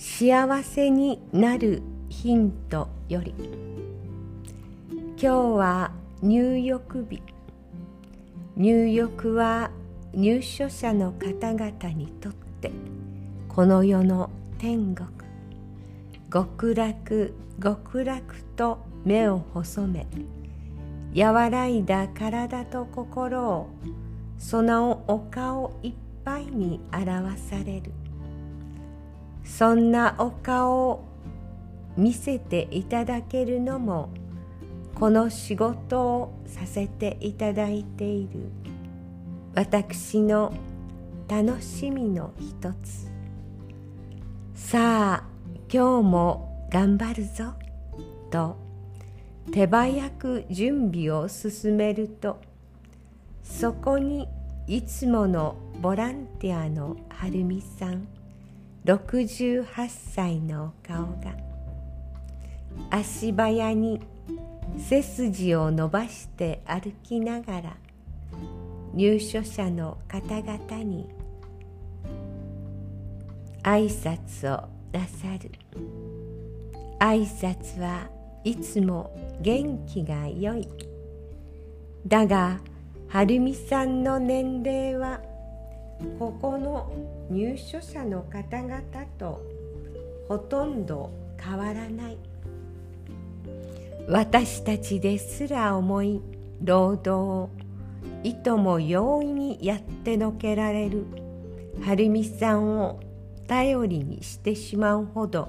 幸せになるヒントより。今日は入浴日。入浴は入所者の方々にとってこの世の天国。極楽極楽と目を細め和らいだ体と心をそのお顔いっぱいに表される。そんなお顔を見せていただけるのもこの仕事をさせていただいている。私の楽しみの一つ。さあ今日も頑張るぞと手早く準備を進めると。そこにいつものボランティアのはるみさん。68歳のお顔が足早に背筋を伸ばして歩きながら入所者の方々に挨拶をなさる。挨拶はいつも元気が良い。だがはるみさんの年齢はここの入所者の方々とほとんど変わらない。私たちですら重い労働をいとも容易にやってのけられる。はるみさんを頼りにしてしまうほど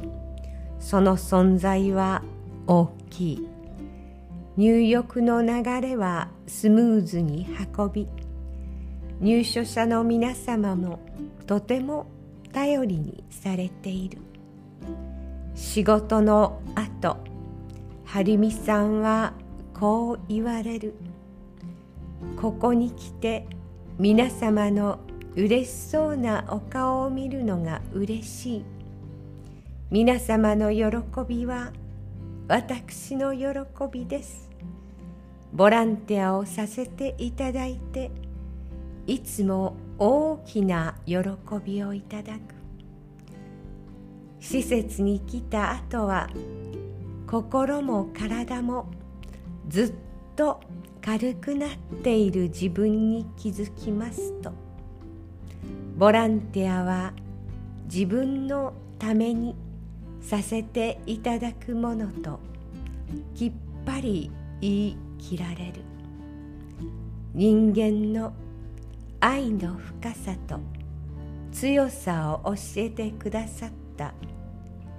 その存在は大きい。入浴の流れはスムーズに運び入所者の皆様もとても頼りにされている。仕事の後はるみさんはこう言われる。ここに来て皆様の嬉しそうなお顔を見るのが嬉しい。皆様の喜びは私の喜びです。ボランティアをさせていただいていつも大きな喜びをいただく。施設に来た後は心も体もずっと軽くなっている自分に気づきますと。ボランティアは自分のためにさせていただくものときっぱり言い切られる。人間の愛の深さと強さを教えてくださった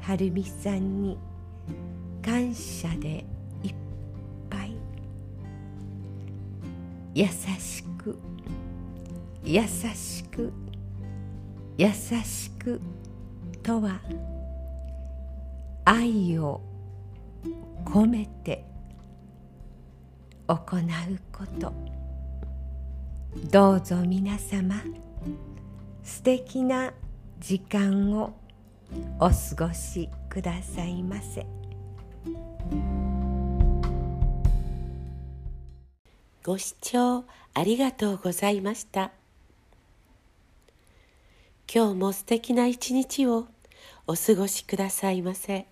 はるみさんに感謝でいっぱい。優しく優しく優しくとは愛を込めて行うこと。どうぞ皆様素敵な時間をお過ごしくださいませご視聴ありがとうございました今日も素敵な一日をお過ごしくださいませ。